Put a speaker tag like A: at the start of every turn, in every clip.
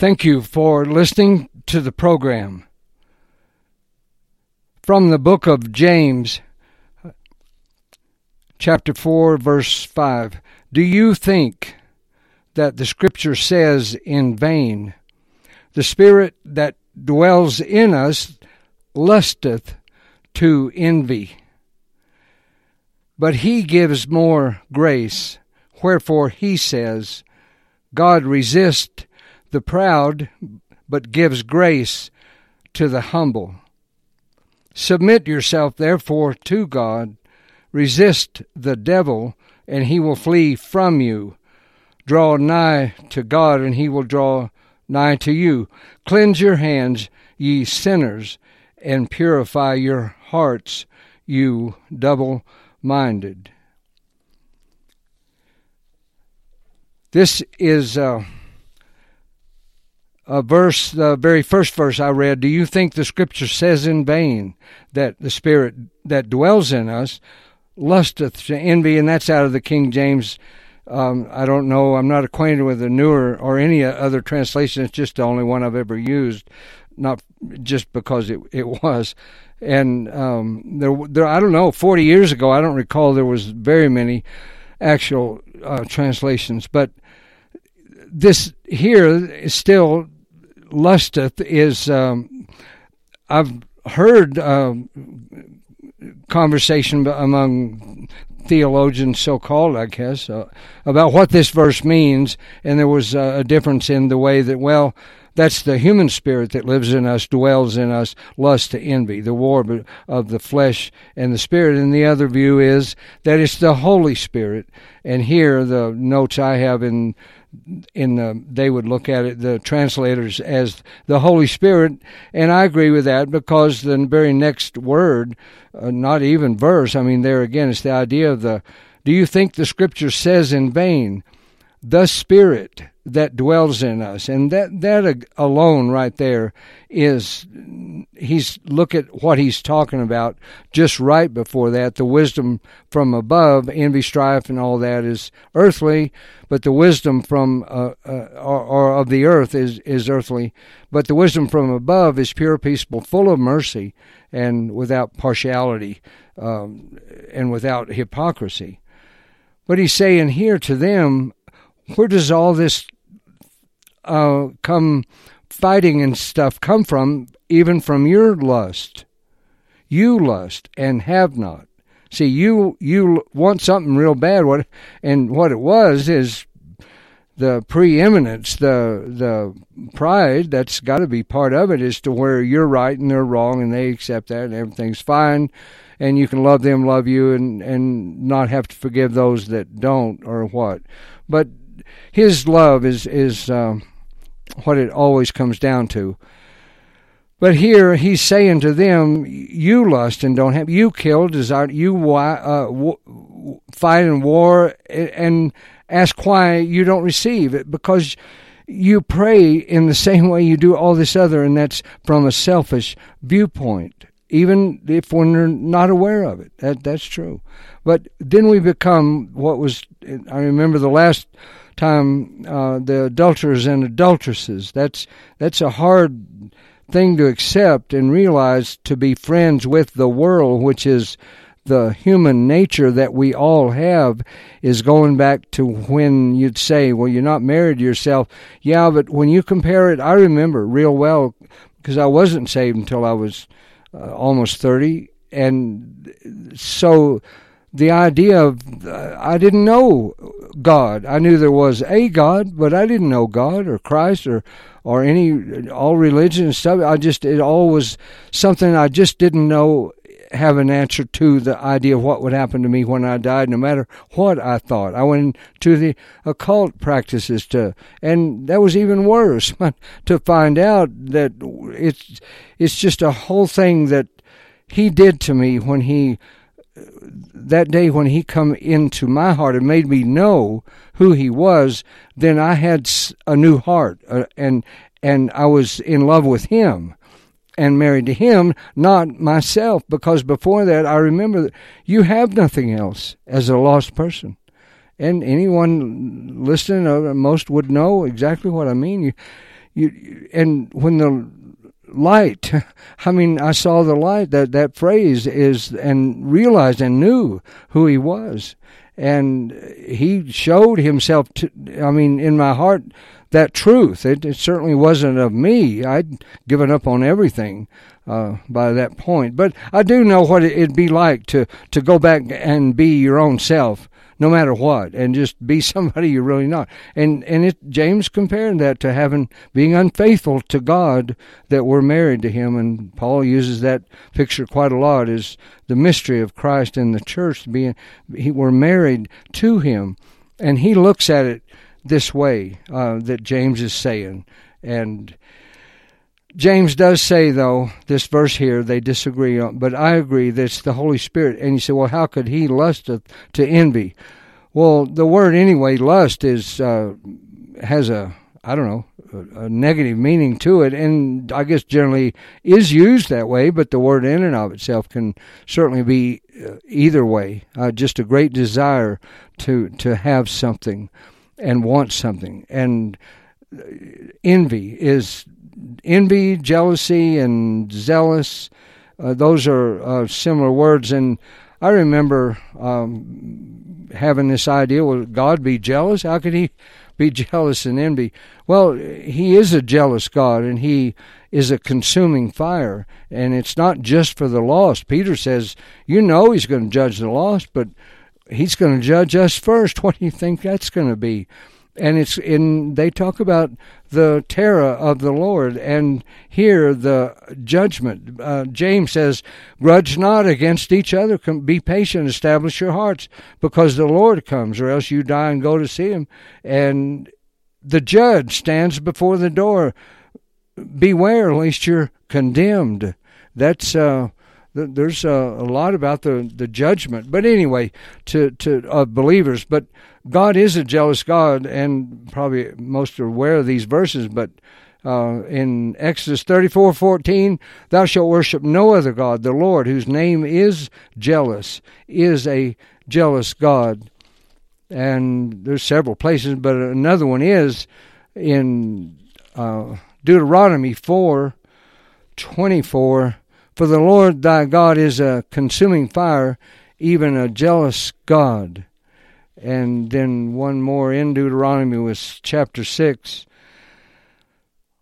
A: Thank you for listening to the program. From the book of James, chapter 4, verse 5. Do you think that the scripture says in vain, The Spirit that dwells in us lusteth to envy? But he gives more grace. Wherefore he says, God resists the proud, but gives grace to the humble. Submit yourself, therefore, to God. Resist the devil, and he will flee from you. Draw nigh to God, and he will draw nigh to you. Cleanse your hands, ye sinners, and purify your hearts, you double minded. This is. Uh, a verse, the very first verse I read, do you think the scripture says in vain that the spirit that dwells in us lusteth to envy? And that's out of the King James. Um, I don't know. I'm not acquainted with the newer or any other translation. It's just the only one I've ever used, not just because it, it was. And um, there, there, I don't know. Forty years ago, I don't recall there was very many actual uh, translations, but this here is still lusteth is um, I've heard um, conversation among theologians, so called, I guess, uh, about what this verse means, and there was uh, a difference in the way that, well, that's the human spirit that lives in us, dwells in us, lust to envy, the war of the flesh and the spirit. And the other view is that it's the Holy Spirit. And here, the notes I have in in the, they would look at it the translators as the Holy Spirit, and I agree with that because the very next word, uh, not even verse. I mean, there again, it's the idea of the. Do you think the Scripture says in vain, the Spirit that dwells in us, and that that alone right there is he's look at what he's talking about just right before that. The wisdom from above, envy, strife, and all that is earthly, but the wisdom from uh, uh, or, or of the earth is is earthly, but the wisdom from above is pure, peaceable, full of mercy, and without partiality, um, and without hypocrisy. But he's saying here to them, where does all this uh, come fighting and stuff come from? Even from your lust. You lust and have not. See, you you want something real bad. What and what it was is the preeminence, the the pride. That's got to be part of it. Is to where you're right and they're wrong, and they accept that, and everything's fine, and you can love them, love you, and and not have to forgive those that don't, or what. But his love is is um, what it always comes down to. But here he's saying to them, "You lust and don't have. You kill, desire. You uh, fight in war, and ask why you don't receive it because." You pray in the same way you do all this other, and that's from a selfish viewpoint even if we're not aware of it. That that's true. But then we become what was. I remember the last time uh, the adulterers and adulteresses. That's that's a hard thing to accept and realize to be friends with the world, which is the human nature that we all have is going back to when you'd say, well, you're not married yourself. Yeah, but when you compare it, I remember real well because I wasn't saved until I was uh, almost 30. And so the idea of uh, I didn't know God. I knew there was a God, but I didn't know God or Christ or or any all religion and stuff. I just it all was something I just didn't know have an answer to the idea of what would happen to me when I died, no matter what I thought. I went to the occult practices to, and that was even worse to find out that it's it's just a whole thing that he did to me when he that day when he come into my heart and made me know who he was, then I had a new heart, uh, and and I was in love with him and married to him, not myself, because before that I remember that you have nothing else as a lost person. And anyone listening, uh, most would know exactly what I mean. You, you and when the light. I mean i saw the light that that phrase is and realized and knew who he was. And he showed himself to i mean in my heart that truth. It, it certainly wasn't of me. I'd given up on everything uh, by that point. But i do know what it'd be like to to go back and be your own self no matter what, and just be somebody you're really not. And and it, James comparing that to having being unfaithful to God that we're married to Him, and Paul uses that picture quite a lot as the mystery of Christ and the church being he, we're married to Him, and He looks at it this way uh, that James is saying, and. James does say, though, this verse here, they disagree on, but I agree that it's the Holy Spirit. And you say, well, how could he lust to, to envy? Well, the word anyway, lust, is uh, has a, I don't know, a, a, negative meaning to it, and I guess generally is used that way, but the word in and of itself can certainly be uh, either way. Uh, just a great desire to, to have something and want something. And uh, envy is envy, jealousy, and zealous. Uh, those are uh, similar words. And I remember um, having this idea: Will God be jealous? How could He be jealous and envy? Well, He is a jealous God, and He is a consuming fire. And it's not just for the lost. Peter says, "You know, He's going to judge the lost, but." He's going to judge us first. What do you think that's going to be? And it's in they talk about the terror of the Lord, and here the judgment. Uh, James says, "Grudge not against each other; be patient, establish your hearts, because the Lord comes, or else you die and go to see Him." And the judge stands before the door. Beware, lest you're condemned. That's uh, there's a, a, lot about the, the judgment, but anyway, to to of believers. But God is a jealous God, and probably most are aware of these verses. But uh, in Exodus thirty four fourteen, thou shalt worship no other God. The Lord, whose name is jealous, is a jealous God. And there's several places, but another one is in uh, Deuteronomy four twenty four for the Lord thy God is a consuming fire, even a jealous God. And then one more in Deuteronomy was chapter 6.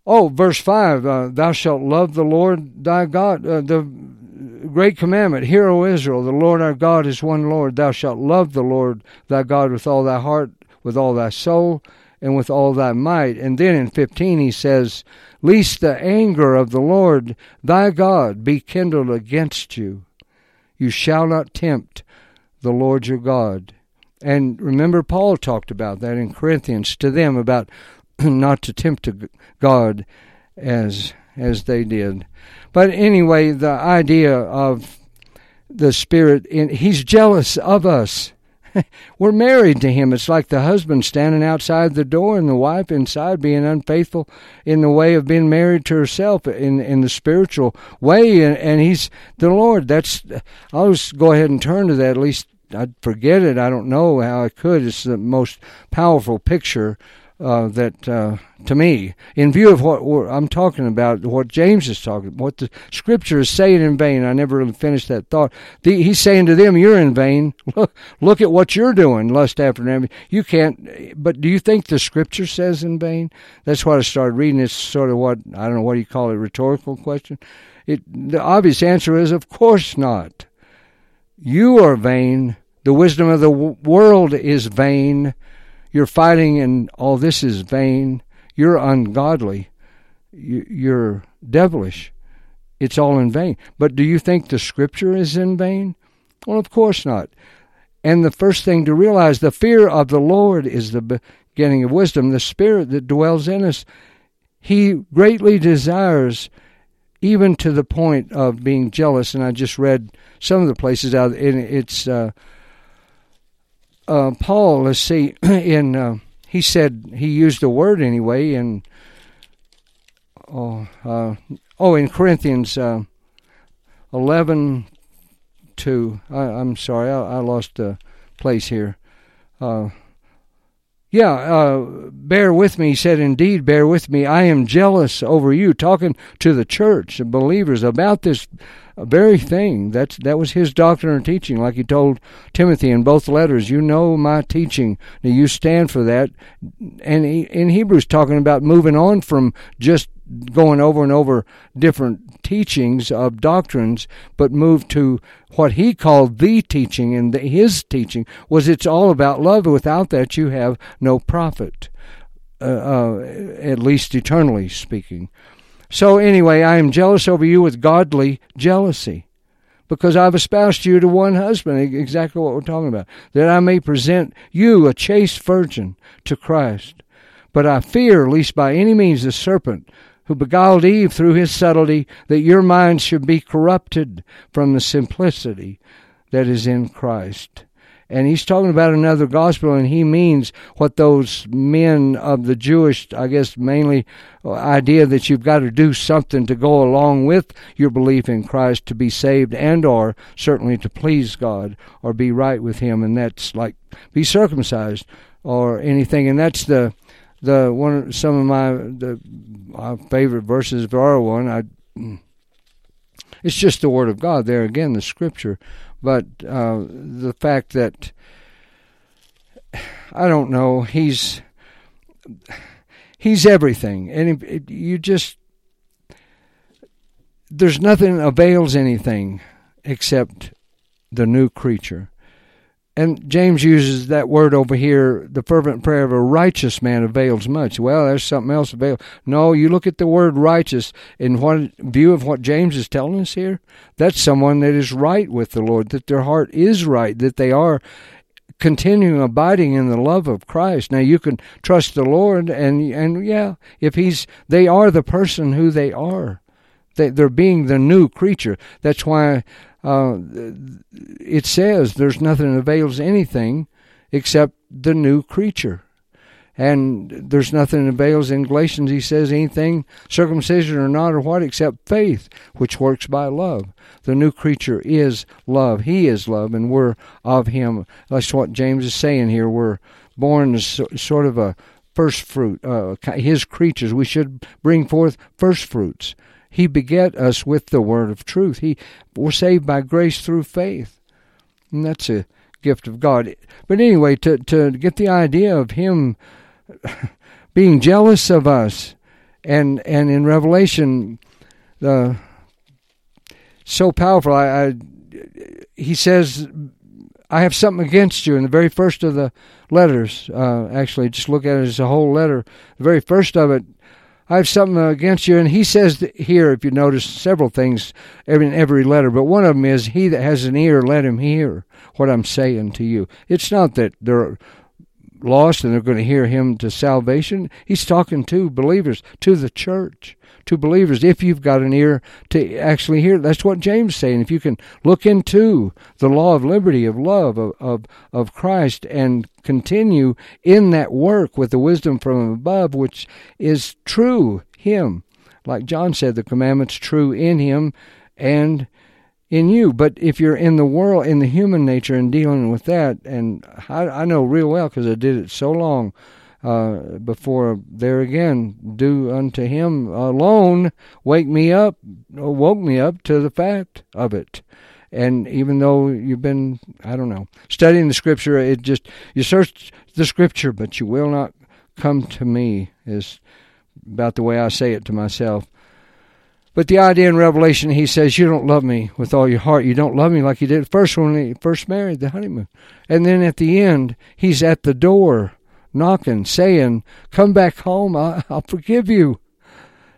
A: Oh, verse 5 uh, Thou shalt love the Lord thy God. Uh, the great commandment Hear, O Israel, the Lord our God is one Lord. Thou shalt love the Lord thy God with all thy heart, with all thy soul, and with all thy might. And then in 15 he says, Lest the anger of the Lord thy God be kindled against you. You shall not tempt the Lord your God. And remember, Paul talked about that in Corinthians to them about not to tempt God as as they did. But anyway, the idea of the Spirit, in, He's jealous of us. We're married to him. It's like the husband standing outside the door and the wife inside being unfaithful in the way of being married to herself in in the spiritual way. And, and he's the Lord. That's I'll just go ahead and turn to that. At least I'd forget it. I don't know how I could. It's the most powerful picture uh, that uh, to me, in view of what I'm talking about, what James is talking, what the Scripture is saying in vain. I never really finished that thought. The, he's saying to them, "You're in vain. Look, look at what you're doing. Lust after envy. You can't. But do you think the Scripture says in vain? That's what I started reading. It's sort of what I don't know what do you call it, rhetorical question. It the obvious answer is, of course not. You are vain. The wisdom of the world is vain you're fighting and all this is vain. You're ungodly. You're devilish. It's all in vain. But do you think the scripture is in vain? Well, of course not. And the first thing to realize the fear of the Lord is the beginning of wisdom, the spirit that dwells in us. He greatly desires, even to the point of being jealous. And I just read some of the places out, and it's. Uh, uh, Paul, let's see, in uh, he said he used a word anyway in oh uh, oh in Corinthians uh, eleven two. I, am sorry, I, I, lost a place here. Yeah, uh, bear with me. He said, Indeed, bear with me. I am jealous over you. Talking to the church and believers about this very thing. That's that was his doctrine and teaching, like he told Timothy in both letters. You know my teaching. Now you stand for that. And he, in Hebrews, talking about moving on from just going over and over different teachings of doctrines, but moved to what he called the teaching, and the, his teaching was it's all about love. Without that, you have no profit, uh, uh, at least eternally speaking. So, anyway, I am jealous over you with godly jealousy because I've espoused you to one husband, exactly what we're talking about, that I may present you a chaste virgin to Christ. But I fear, lest by any means the serpent who beguiled Eve through his subtlety, that your minds should be corrupted from the simplicity that is in Christ. And he's talking about another gospel, and he means what those men of the Jewish, I guess, mainly idea that you've got to do something to go along with your belief in Christ to be saved, and or certainly to please God or be right with Him, and that's like be circumcised or anything, and that's the the one some of my the my favorite verses are one I it's just the word of God there again the scripture. But uh, the fact that I don't know he's he's everything. And you just there's nothing avails anything except the new creature and James uses that word over here, the fervent prayer of a righteous man avails much. Well, there's something else avail. No, you look at the word righteous in what view of what James is telling us here. That's someone that is right with the Lord, that their heart is right, that they are continuing abiding in the love of Christ. Now you can trust the Lord, and and yeah, if He's they are the person who they are. They, they're being the new creature. That's why uh, it says there's nothing avails anything except the new creature. And there's nothing avails in Galatians, he says, anything, circumcision or not, or what, except faith, which works by love. The new creature is love. He is love, and we're of him. That's what James is saying here. We're born as sort of a first fruit, uh, his creatures. We should bring forth first fruits. He beget us with the word of truth. He we're saved by grace through faith. And that's a gift of God. But anyway, to to get the idea of him being jealous of us and and in Revelation the so powerful I, I he says I have something against you in the very first of the letters. Uh, actually, just look at it as a whole letter. The very first of it I have something against you. And he says here, if you notice, several things in every letter, but one of them is, He that has an ear, let him hear what I'm saying to you. It's not that they're lost and they're going to hear him to salvation. He's talking to believers, to the church to believers if you've got an ear to actually hear. That's what James is saying. If you can look into the law of liberty, of love, of, of, of Christ, and continue in that work with the wisdom from above, which is true, Him. Like John said, the commandment's true in Him and in you. But if you're in the world, in the human nature, and dealing with that, and I, I know real well because I did it so long uh, before there again, do unto him alone, wake me up, woke me up to the fact of it. And even though you've been, I don't know, studying the scripture, it just, you search the scripture, but you will not come to me, is about the way I say it to myself. But the idea in Revelation, he says, You don't love me with all your heart. You don't love me like you did first when he first married the honeymoon. And then at the end, he's at the door knocking, saying, Come back home, I, will forgive you.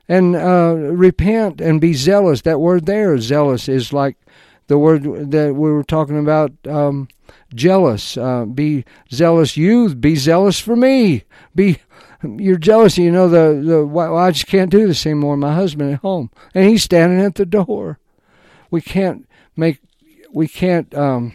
A: And uh, repent and be zealous. That word there, zealous, is like the word that we were talking about um, jealous. Uh, be zealous, you be zealous for me. Be you're jealous. You know the the well, I just can't do this anymore. My husband at home, and he's standing at the door. We can't make we can't um,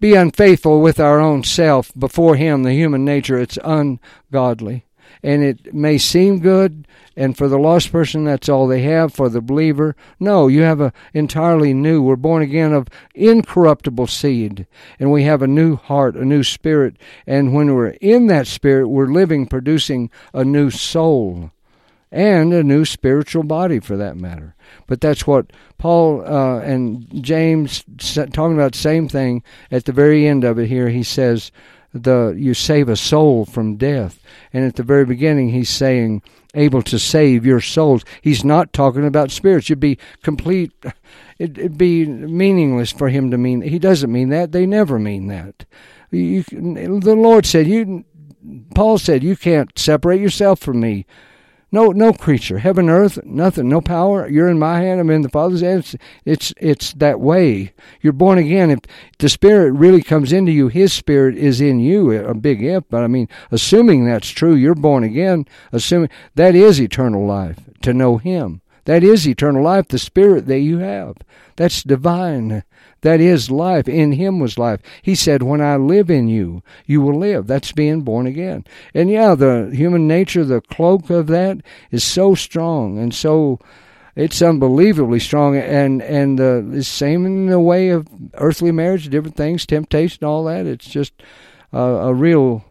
A: be unfaithful with our own self before Him, the human nature, it's ungodly. And it may seem good, and for the lost person, that's all they have. For the believer, no, you have a entirely new. We're born again of incorruptible seed, and we have a new heart, a new spirit. And when we're in that spirit, we're living, producing a new soul and a new spiritual body for that matter. But that's what Paul uh, and James talking about the same thing at the very end of it here. He says, the you save a soul from death. And at the very beginning he's saying able to save your souls. He's not talking about spirits. You'd be complete it, would be meaningless for him to mean he doesn't mean that. They never mean that. You, the Lord said you Paul said you can't separate yourself from me. No, no creature, heaven, earth, nothing, no power. You're in my hand. I'm in the Father's hand. It's, it's, it's that way. You're born again. If the Spirit really comes into you, His Spirit is in you. A big if, but I mean, assuming that's true, you're born again. Assuming that is eternal life to know Him. That is eternal life, the Spirit that you have. That's divine. That is life. In him was life. He said, When I live in you, you will live. That's being born again. And yeah, the human nature, the cloak of that is so strong and so it's unbelievably strong and and the same in the way of earthly marriage different things temptation all that it's just a real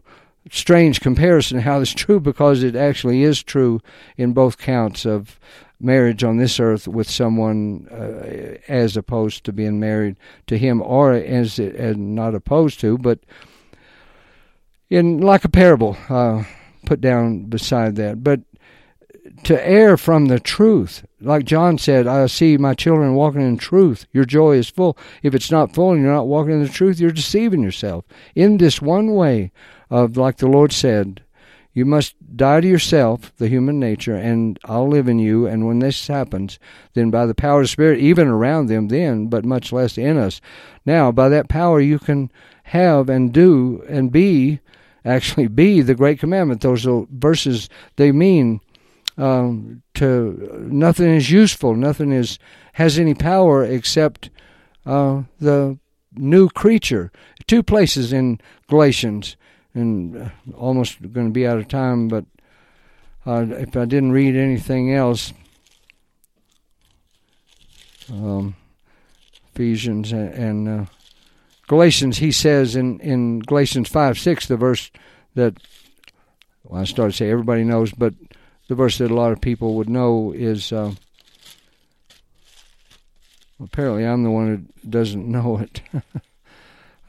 A: strange comparison how it's true because it actually is true in both counts of marriage on this earth with someone uh, as opposed to being married to him or as, not opposed to but in like a parable uh, put down beside that. But to err from the truth like john said i see my children walking in truth. Your joy is full. If it's not full and you're not walking in the truth you're deceiving yourself. In this one way of like the lord said you must die to yourself, the human nature, and I'll live in you. And when this happens, then by the power of the Spirit, even around them, then, but much less in us. Now, by that power, you can have and do and be, actually be the great commandment. Those verses, they mean um, to nothing is useful, nothing is has any power except uh, the new creature. Two places in Galatians and uh, almost going to be out of time, but uh, if I didn't read anything else, um, Ephesians and, uh, Galatians, he says in, in Galatians 5 6, the verse that, well, I started to say everybody knows, but the verse that a lot of people would know is. Uh, apparently, I'm the one who doesn't know it.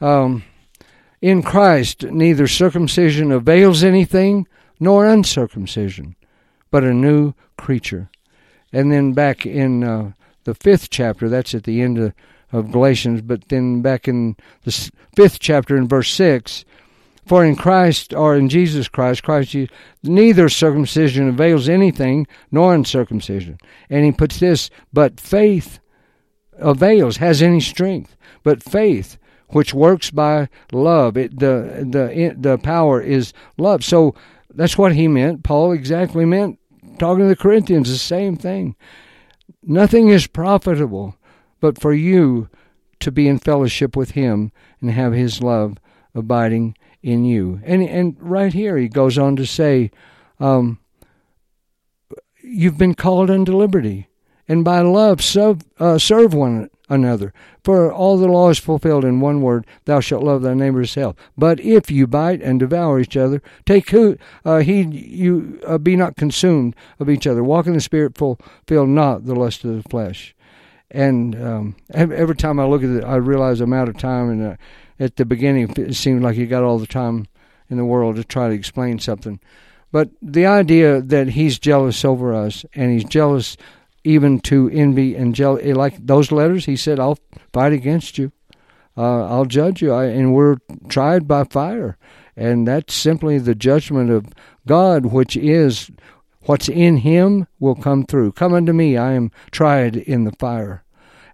A: um, in Christ, neither circumcision avails anything nor uncircumcision, but a new creature. And then back in uh, the fifth chapter, that's at the end of, of Galatians, but then back in the fifth chapter in verse 6, for in Christ, or in Jesus Christ, Christ neither circumcision avails anything nor uncircumcision. And he puts this, but faith avails, has any strength. But faith which works by love. It, the the the power is love. So that's what he meant. Paul exactly meant talking to the Corinthians the same thing. Nothing is profitable but for you to be in fellowship with him and have his love abiding in you. And and right here he goes on to say, um, you've been called unto liberty, and by love serve, uh, serve one another. For all the law is fulfilled in one word, thou shalt love thy neighbor as self. But if you bite and devour each other, take who, uh, heed you uh, be not consumed of each other. Walk in the Spirit, fulfill not the lust of the flesh. And um, every time I look at it, I realize I'm out of time. And uh, at the beginning, it seemed like you got all the time in the world to try to explain something. But the idea that he's jealous over us and he's jealous even to envy and jealousy. Eh, like those letters, he said, I'll fight against you. Uh, I'll judge you. I, and we're tried by fire. And that's simply the judgment of God, which is what's in him will come through. Come unto me, I am tried in the fire.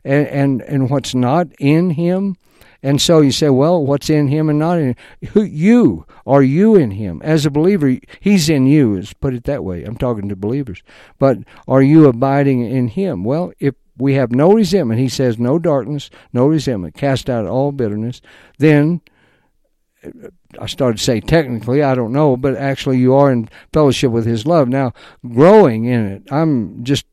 A: And, and, and what's not in him and so you say, well, what's in him and not in him? You, are you in him? As a believer, he's in you, let's put it that way. I'm talking to believers. But are you abiding in him? Well, if we have no resentment, he says, no darkness, no resentment, cast out all bitterness, then I started to say technically, I don't know, but actually you are in fellowship with His love. Now, growing in it, I'm just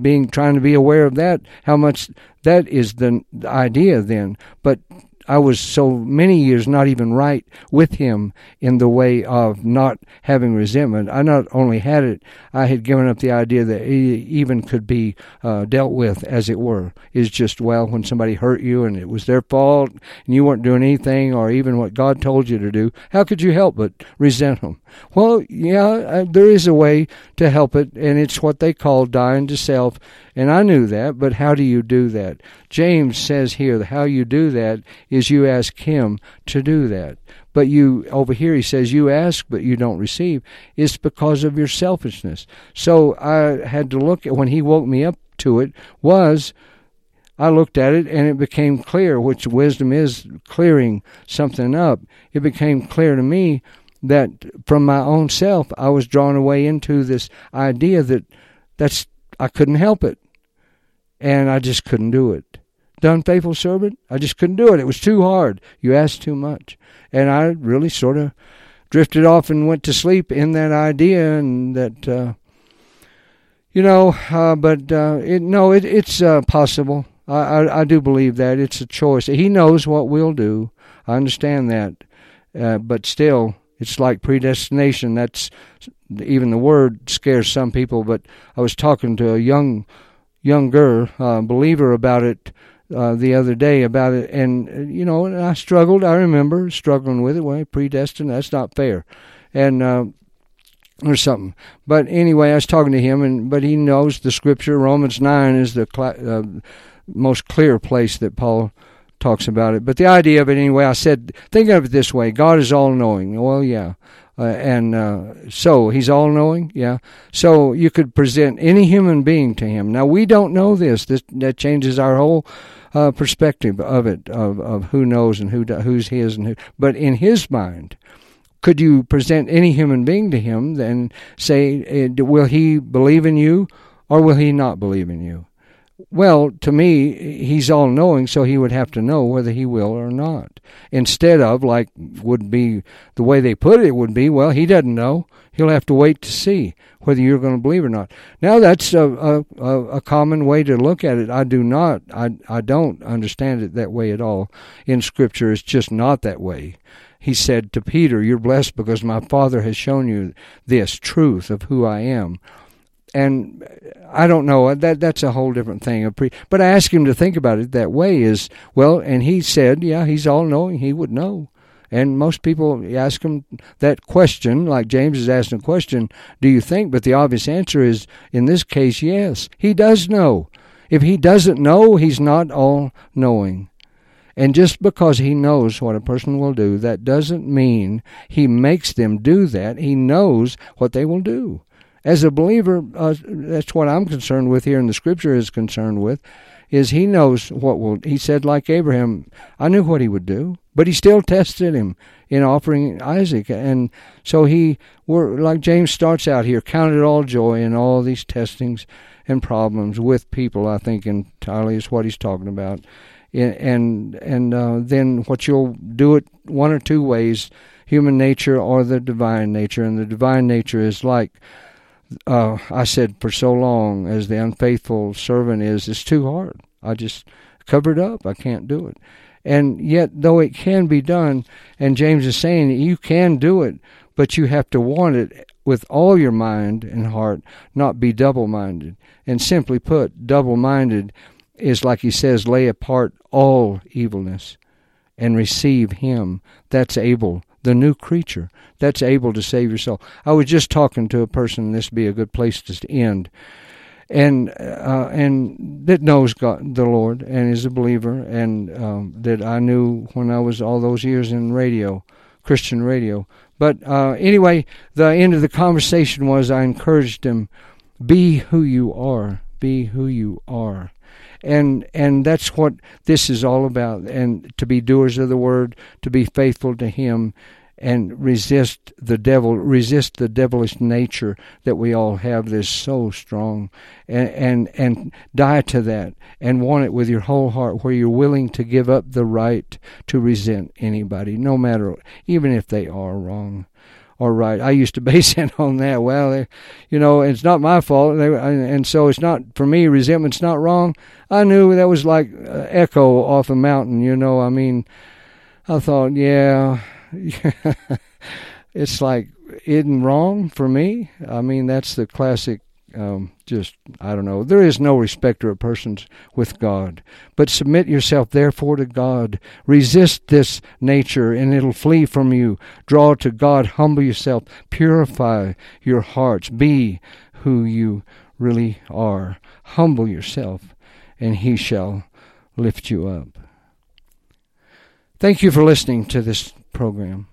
A: being trying to be aware of that, how much that is the idea then. But I was so many years not even right with him in the way of not having resentment. I not only had it, I had given up the idea that it even could be uh, dealt with, as it were. Is just well when somebody hurt you and it was their fault and you weren't doing anything or even what God told you to do. How could you help but resent them? Well, yeah, uh, there is a way to help it, and it's what they call dying to self. And I knew that, but how do you do that? James says here how you do that is you ask him to do that. But you, over here, he says, you ask, but you don't receive. It's because of your selfishness. So I had to look at, when he woke me up to it, was I looked at it and it became clear, which wisdom is clearing something up. It became clear to me that from my own self, I was drawn away into this idea that that's I couldn't help it, and I just couldn't do it. Done, faithful servant. I just couldn't do it. It was too hard. You asked too much, and I really sort of drifted off and went to sleep in that idea, and that uh, you know. Uh, but uh, it, no, it, it's uh, possible. I, I, I do believe that it's a choice. He knows what we'll do. I understand that, uh, but still, it's like predestination. That's even the word scares some people. But I was talking to a young younger uh, believer about it uh, the other day about it, and you know, and I struggled. I remember struggling with it. Well, predestined. That's not fair, and uh, or something. But anyway, I was talking to him, and but he knows the scripture. Romans nine is the cl- uh, most clear place that Paul talks about it. But the idea of it anyway, I said, think of it this way: God is all knowing. Well, yeah. Uh, and uh, so he's all knowing, yeah. So you could present any human being to him. Now we don't know this. This that changes our whole uh, perspective of it, of of who knows and who who's his and who. But in his mind, could you present any human being to him? and say, eh, will he believe in you, or will he not believe in you? Well, to me, he's all knowing, so he would have to know whether he will or not. Instead of, like, would be the way they put it, would be, well, he doesn't know. He'll have to wait to see whether you're going to believe or not. Now, that's a, a, a common way to look at it. I do not, I, I don't understand it that way at all. In Scripture, it's just not that way. He said to Peter, You're blessed because my Father has shown you this truth of who I am and I don't know that that's a whole different thing. But I asked him to think about it that way. Is well, and he said, yeah, he's all knowing. He would know. And most people ask him that question, like James is asking a question, do you think? But the obvious answer is, in this case, yes. He does know. If he doesn't know, he's not all knowing. And just because he knows what a person will do, that doesn't mean he makes them do that. He knows what they will do as a believer, uh, that's what I'm concerned with here, and the Scripture is concerned with, is he knows what will. He said, like Abraham, I knew what he would do, but he still tested him in offering Isaac, and so he, were like James starts out here, counted all joy in all these testings and problems with people. I think entirely is what he's talking about, and and uh, then what you'll do it one or two ways: human nature or the divine nature, and the divine nature is like uh, I said for so long as the unfaithful servant is, it's too hard. I just covered up. I can't do it. And yet, though it can be done, and James is saying you can do it, but you have to want it with all your mind and heart, not be double minded. And simply put, double minded is like he says, lay apart all evilness and receive him that's able the new creature that's able to save your soul. I was just talking to a person. This would be a good place to end, and uh, and that knows God, the Lord, and is a believer, and um, that I knew when I was all those years in radio, Christian radio. But uh, anyway, the end of the conversation was I encouraged him, be who you are, be who you are and and that's what this is all about. And to be doers of the word to be faithful to him and resist the devil, resist the devilish nature that we all have that's so strong, and, and, and die to that and want it with your whole heart, where you're willing to give up the right to resent anybody, no matter, even if they are wrong or right. I used to base it on that. Well, you know, it's not my fault, they, and so it's not for me. Resentment's not wrong. I knew that was like uh, echo off a mountain. You know, I mean, I thought, yeah, it's like isn't wrong for me. I mean, that's the classic. Um, just I don't know. There is no respecter of persons with God. But submit yourself therefore to God. Resist this nature, and it'll flee from you. Draw to God. Humble yourself. Purify your hearts. Be who you really are. Humble yourself, and He shall lift you up. Thank you for listening to this program.